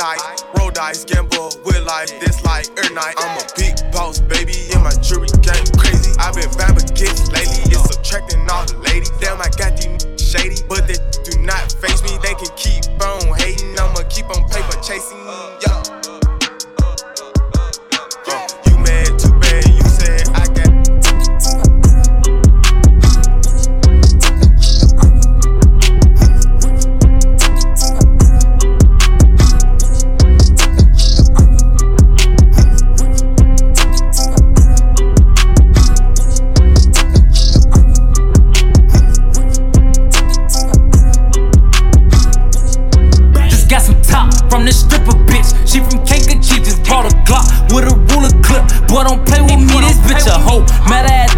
I roll dice, gamble with life. This like every night. I'm a big boss, baby, and my jewelry game crazy. I've been gifts lately, it's attracting all the ladies. Person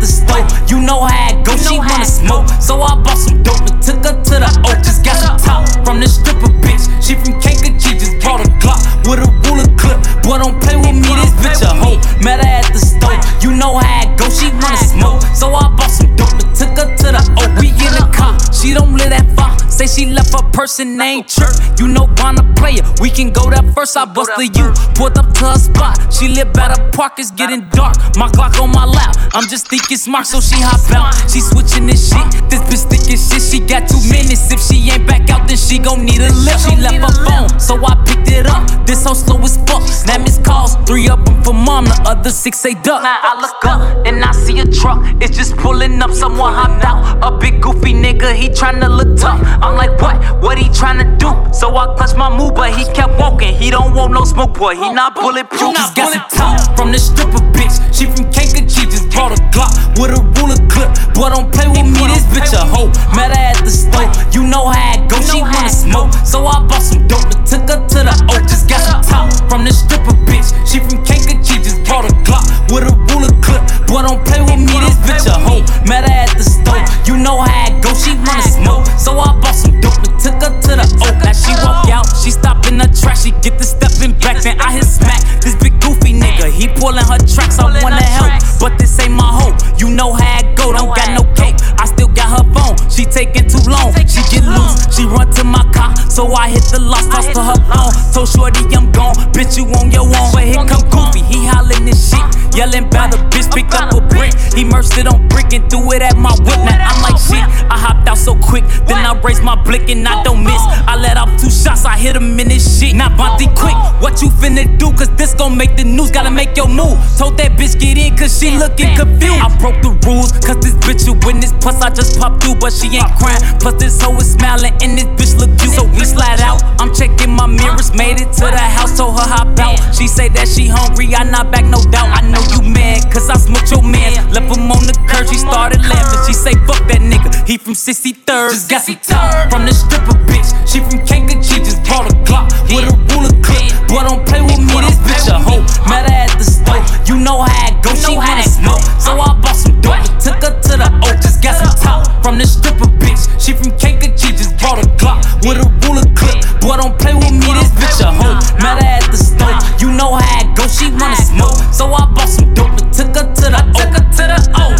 the store, You know, how it go. She wanna smoke, so I bought some dope and took her to the O. Just got some top from this stripper bitch. She from Kankakee, just bought a Glock with a ruler clip. Boy, don't play with me, this bitch a hoe. Met her at the store, you know how it. Go. She wanna smoke, so I bought some dope and took her to the O. We can go that first. I bust the U. Pulled up to her spot. She live by the park. It's getting dark. My Glock on my lap. I'm just thinking smart, so she hop out. She switching this shit. This bitch thinking shit. She got two minutes. If she ain't back out, then she gon' need a lift. She left her phone, so I picked it up. This hoe slow as fuck. That miss calls. Three of them for mom. The other six say duck. Now I look up and I see a truck. It's just pulling up. Someone hopped out. A big goofy nigga. He tryna look tough. I'm like, what? What he tryna do? So I clutched my move, but he kept walking. He don't want no smoke, boy. He not bulletproof. He's got some top from the stripper bitch. She from Kankakee, just brought a Glock with a ruler clip. Boy, don't play with me, this bitch a hoe. Met her at the store. You know how it go. She wanna smoke, so I bought some dope and took her to the O. Just got some top from the stripper bitch. She from Kankakee, just brought a Glock with a ruler clip. Boy, don't play with me, this bitch a hoe. Met her at the store. You know how it go. She wanna smoke, so I bought some dope and took her to the O. Now she walk out, she stop in the track, she get the stepping back, then I hit smack. This big goofy nigga, he pulling her tracks, I wanna help, but this ain't my hoe. You know how it go, don't got no cake. I still got her phone, she taking too long. She get loose, she run to my car, so I hit the lost, toss to her phone. Told Shorty I'm gone, bitch you on your own. But here come Goofy, he hollering this shit, yelling about the bitch, pick up a brick. He merged it on brick and threw it at my whip. Now I'm like shit, I hopped out so quick, then I raised my blick and I don't miss. I let off two shots, I hit him in his shit. Now Bonte quick, what you finna do? Cause this gon' make the news, gotta make your move. Told that bitch get in, cause she looking confused. I broke the rules, cause this bitch a witness. Plus I just popped through, but she ain't crying. Plus this hoe is smiling and this bitch look cute. So we slide out, I'm checking my mirrors. Made it to the house, told her hop out. She say that she hungry, I not back, no doubt. I know you mad, cause I smoked your man. Left him on the curb, she started laughing. She say, fuck that nigga, he from 63rd. Just got some time from the stripper bitch. She from Kankakee, just brought a Glock with a ruler clip. Boy, don't play with me, this bitch a hoe. Met her at the store, you know how it go. She wanna smoke, so I bought some dope. Took her to the O, just got some top from the stripper bitch. She from Kankakee, just brought a Glock with a ruler clip. Boy, don't play with me, this bitch a hoe. Met her at the store, you know how it go. She wanna smoke, so I bought some dope. Took her to the O, took her to the O.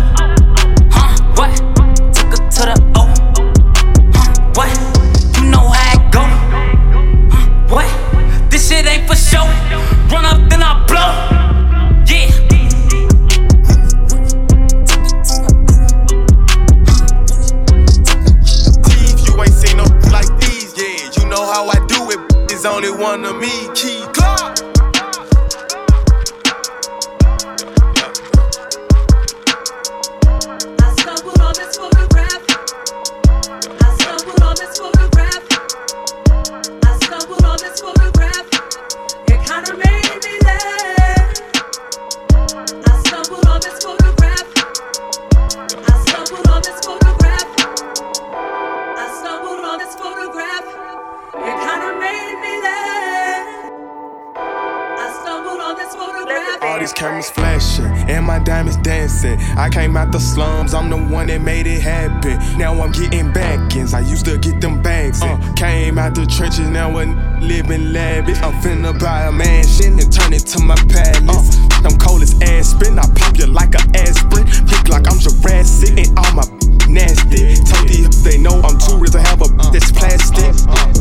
these cameras flashing and my diamonds dancing. I came out the slums, I'm the one that made it happen. Now I'm getting backings, I used to get them bags. Uh, came out the trenches, now I'm living lavish. I'm finna buy a mansion and turn it to my palace. Uh, I'm cold as Aspen, I pop you like a aspirin. Look like I'm Jurassic and all my nasty. Told these they know I'm too rich to have a that's plastic.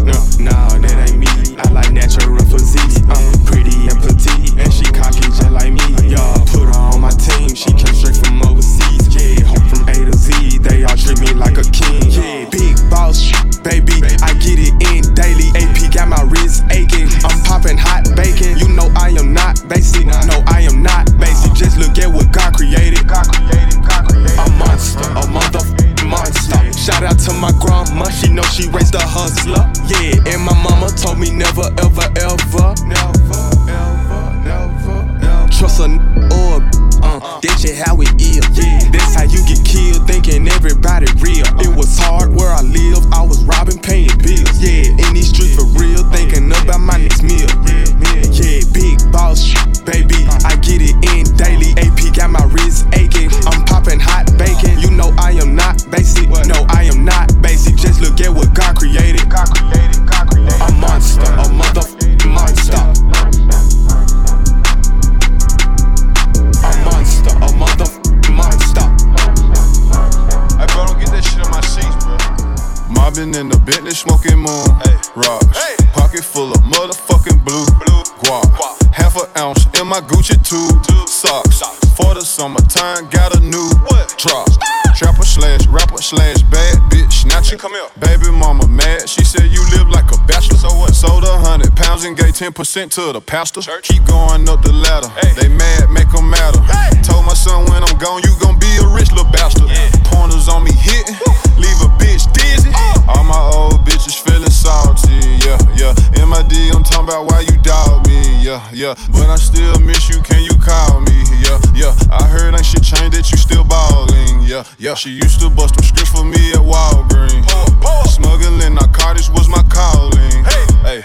No, nah, that ain't me. I like natural physique. I'm pretty and petite, and she cocky just like me. Y'all put her on my team. She came straight from overseas. Yeah, home from A to Z. They all treat me like a king. Yeah, big boss, baby. I get it in daily. AP got my wrist aching. I'm popping hot bacon. You know I am not basic. No, I am not basic. Just look at what God created. God created. Shout out to my grandma, she know she raised a hustler. Yeah, and my mama told me never ever ever Trapper slash rapper slash bad bitch snatcher. Come here. Baby mama mad. She said you live like a bachelor. So what? Sold and gave ten percent to the pastor. Keep going up the ladder. Hey. They mad, make 'em matter. Told my son when I'm gone, you gon' be a rich little bastard. Pointers on me hitting, leave a bitch dizzy. All my old bitches feeling salty. Yeah, yeah. MID, I'm talking about why you doubt me. Yeah, yeah. But I still miss you. Can you call me? Yeah, yeah. I heard ain't shit changed that you still ballin'. Yeah, yeah. She used to bust them scripts for me at Walgreens. Smuggling narcotics was my calling. Hey,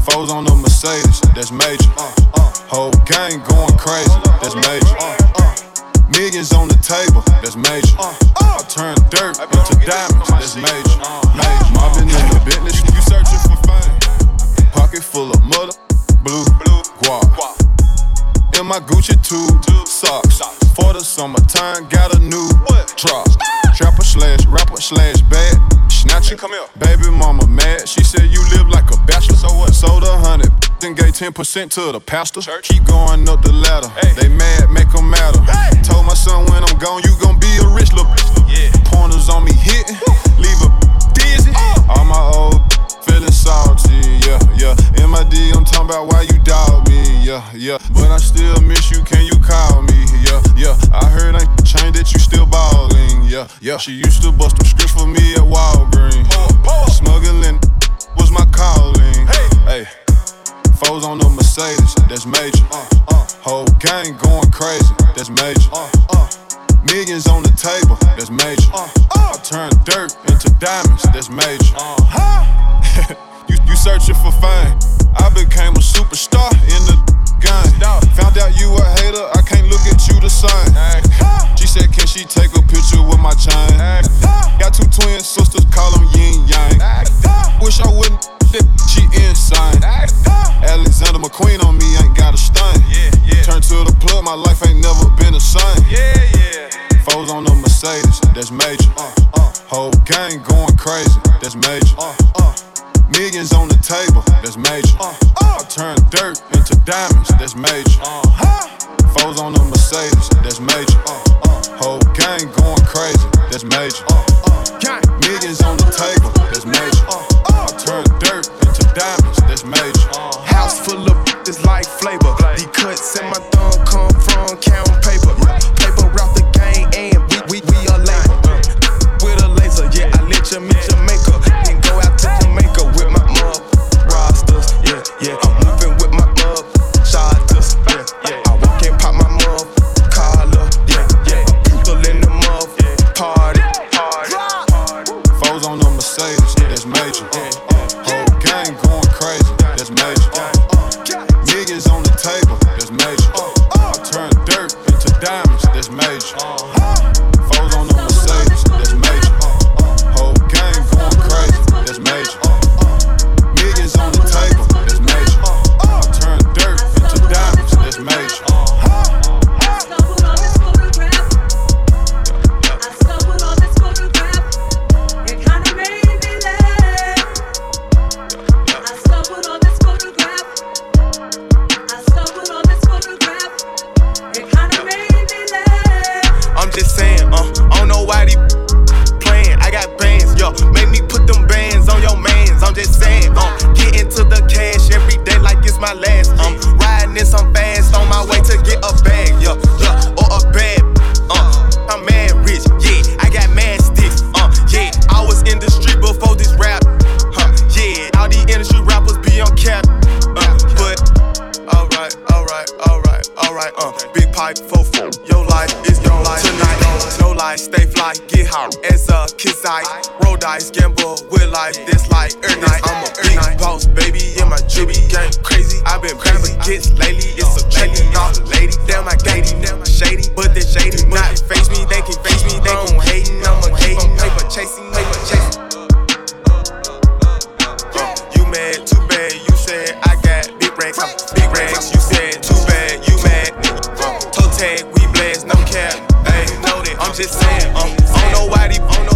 foes on the Mercedes, that's major. Whole gang going crazy, that's major. Millions on the table, that's major. I turn dirt into diamonds, that's major. Major. Mobbing in the Bentley, you searching for fame. Pocket full of mother, blue, guap. In my Gucci tube, socks. For the summertime, got a new drop. Trapper slash rapper slash bad snatcher. Come here. Baby mama mad, she said you live like a bachelor. So what? Sold a hundred, then gave ten percent to the pastor. Keep going up the ladder. Hey. They mad, make make 'em matter. Hey. Told my son when I'm gone, you gon' be a rich little Yeah. Pointers on me hitting, leave a dizzy. Uh. All my old feeling salty, yeah, yeah. MID, I'm talking about why you doubt me, yeah, yeah. But I still miss you, can you call me, yeah, yeah. I heard ain't changed that you still ballin', yeah, yeah. She used to bust them scripts for me at Walgreens. Smuggling was my calling, hey. hey. Foes on the Mercedes, that's major. Whole gang going crazy, that's major. Millions on the table, that's major. I turn dirt into diamonds, that's major. you, you searching for fame. I became a superstar major. Just saying. Um, I don't know why they,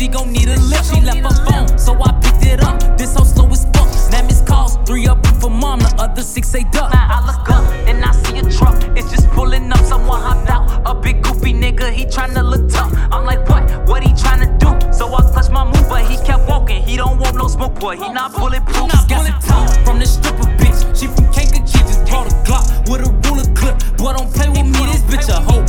She gon' need a lift, she left her phone, so I picked it up. This so slow as fuck. Now miss calls, three up for mom, the other six say duck. Now I look up and I see a truck, it's just pulling up. Someone hopped out, a big goofy nigga, he tryna look tough. I'm like, what? What he tryna do? So I clutch my move, but he kept walking. He don't want no smoke, boy. He not bulletproof. He got some time from the stripper bitch. She from Kankakee, just bought a Glock with a ruler clip. Boy, don't play with me, this bitch a hoe.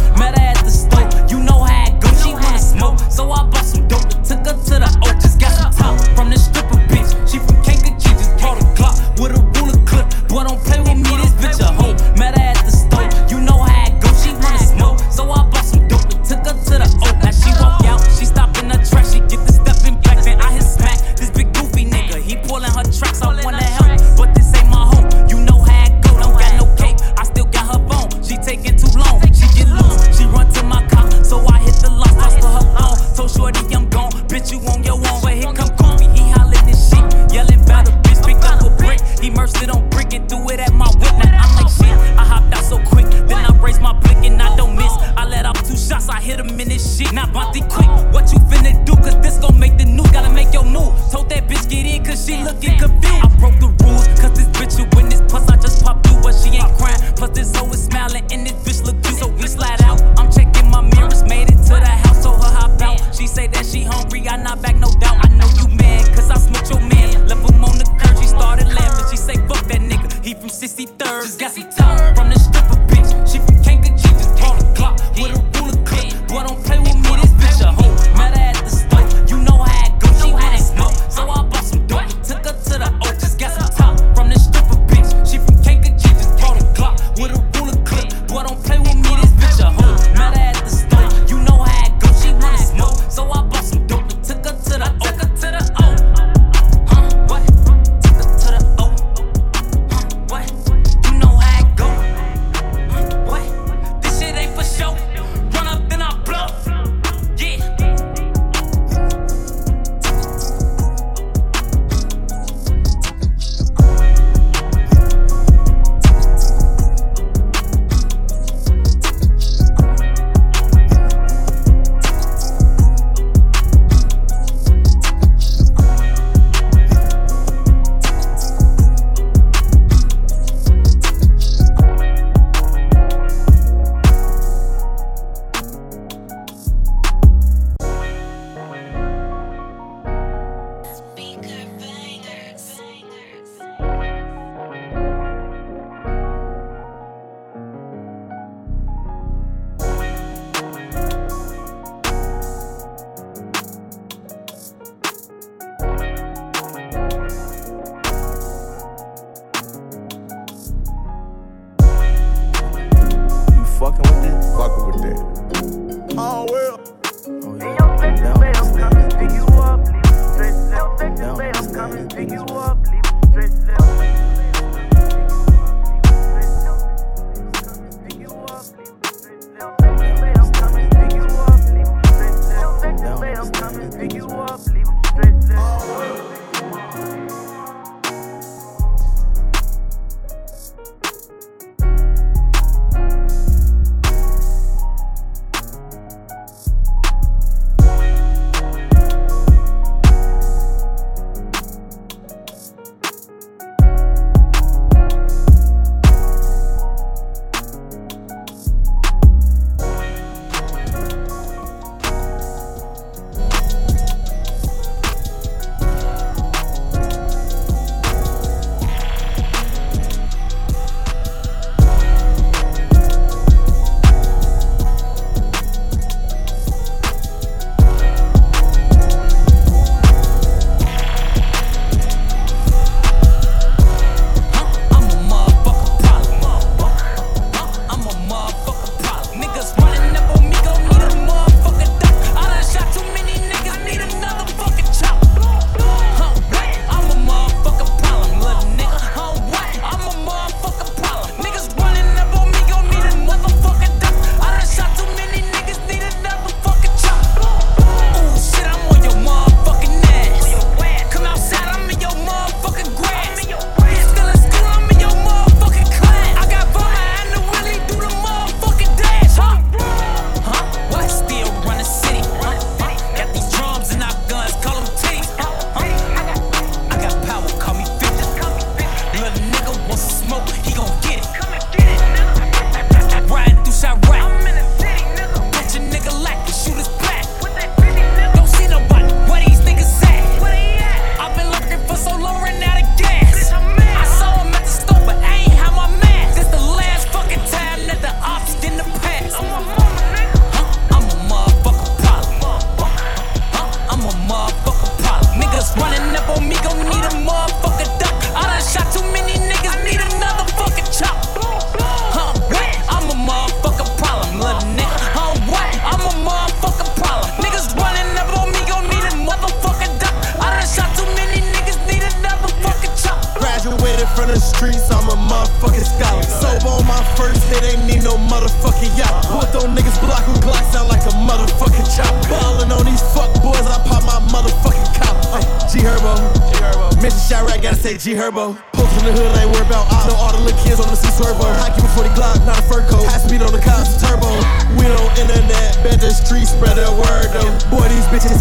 G Herbo. Post in the hood, I ain't worried about ops. Know all the little kids on the C servo. I keep a 40 Glock, not a fur coat. High speed on the cops, turbo. We don't internet, bend the street spread the word though. Boy, these bitches.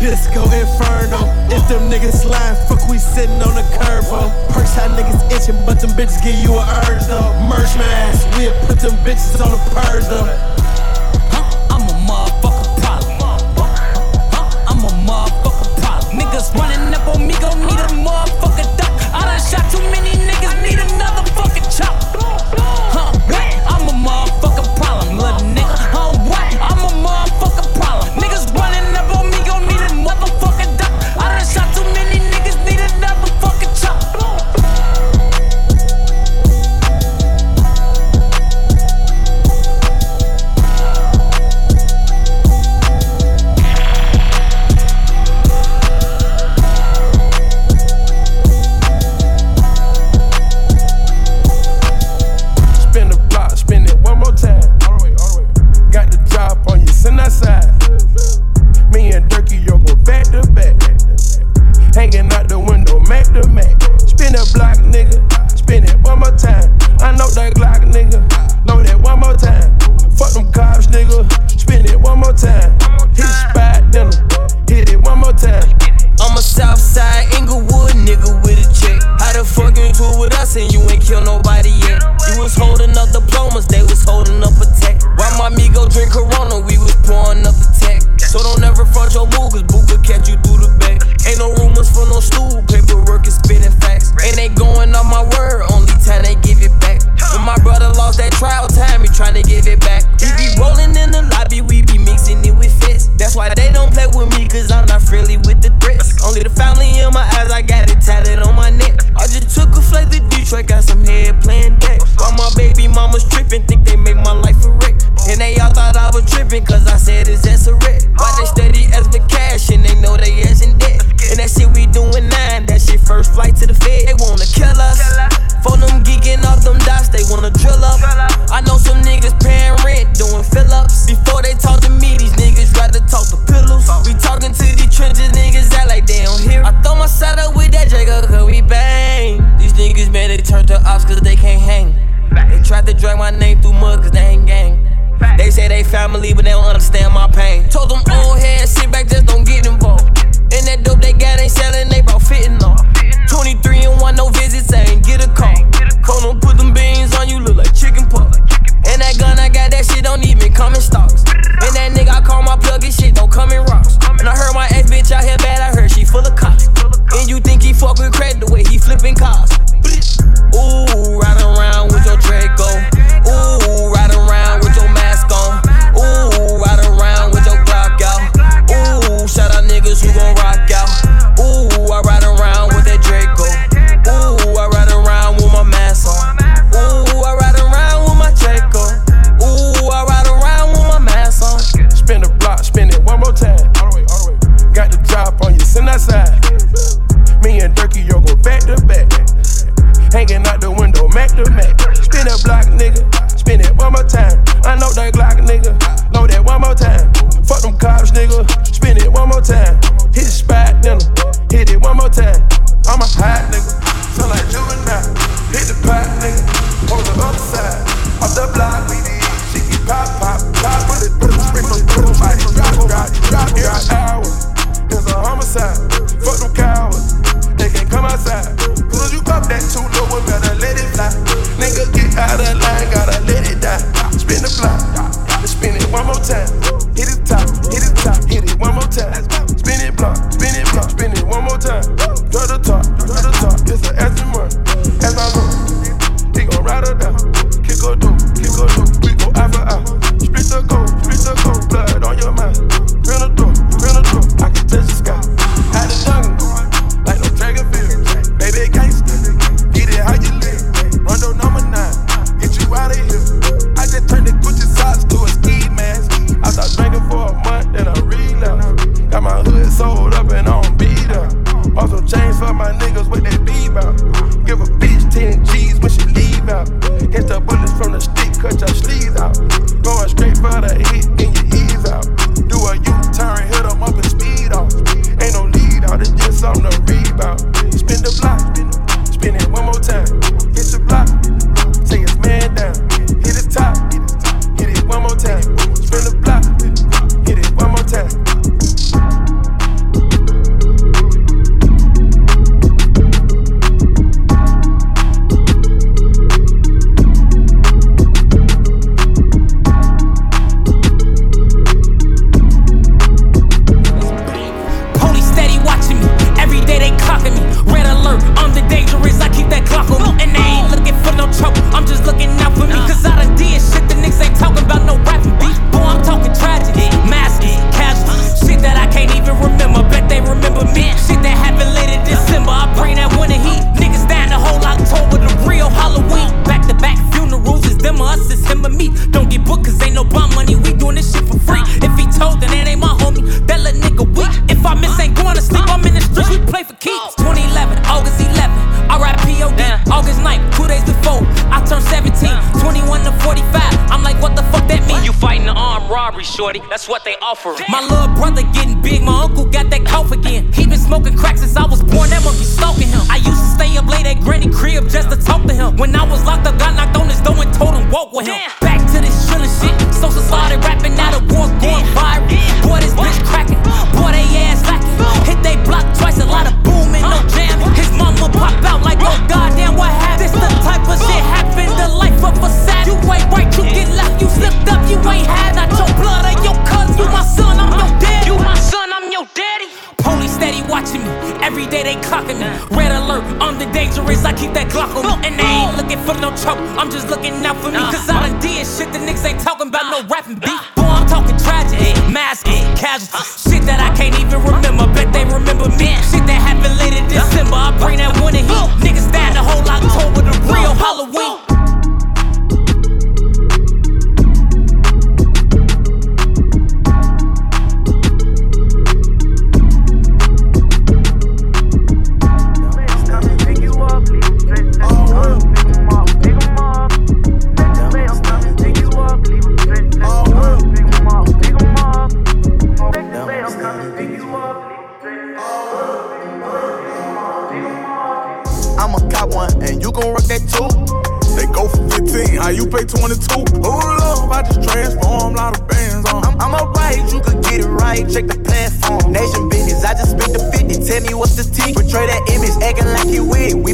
Disco inferno. If them niggas lying, fuck, we sitting on the curb, oh. Perks how niggas itching, but them bitches give you a urge, though. Merch mask, we'll put them bitches on the purge, though. drag my name through mud, cause they ain't gang. They say they family, but they don't understand my pain. Told them old heads sit back, just don't get involved. And that dope they got ain't selling, they brought fitting off. 23 and 1, no visits, I ain't get a call. Told them put them beans on you, look like chicken pot. And that gun I got, that shit don't even come in stocks.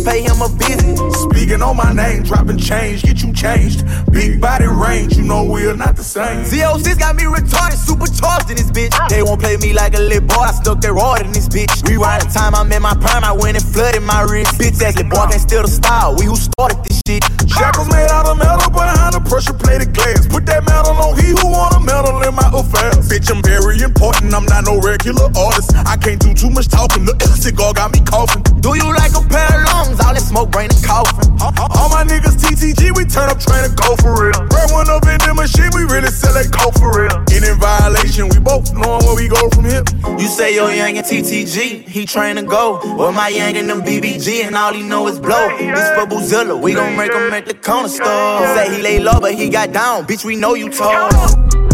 Pay him a visit. Speaking on my name, dropping change, get you changed. Big body range, you know we're not the same. Z06 got me retarded, supercharged in this bitch. They won't play me like a little boy, I stuck that rod in this bitch. Rewind the time I'm in my prime, I went and flooded my wrist. Bitch ass little boy can't steal the style, we who started this shit. Shackles made out of metal, but behind the pressure plated glass. Put that metal on he who want a medal in my affairs. Bitch, I'm very important, I'm not no regular artist. I can't do too much talking, the cigar got me coughing. Do you like smoke brain and coughing. All my niggas TTG, we turn up trying to go for real. Burn one up in the machine, we really sell that coke for real. In violation, we both knowing where we go from here. You say your young and TTG, he train to go. Well, my young and them BBG, and all he know is blow. This for Boozilla, we gon' make him at the corner store. Say he lay low, but he got down. Bitch, we know you tall.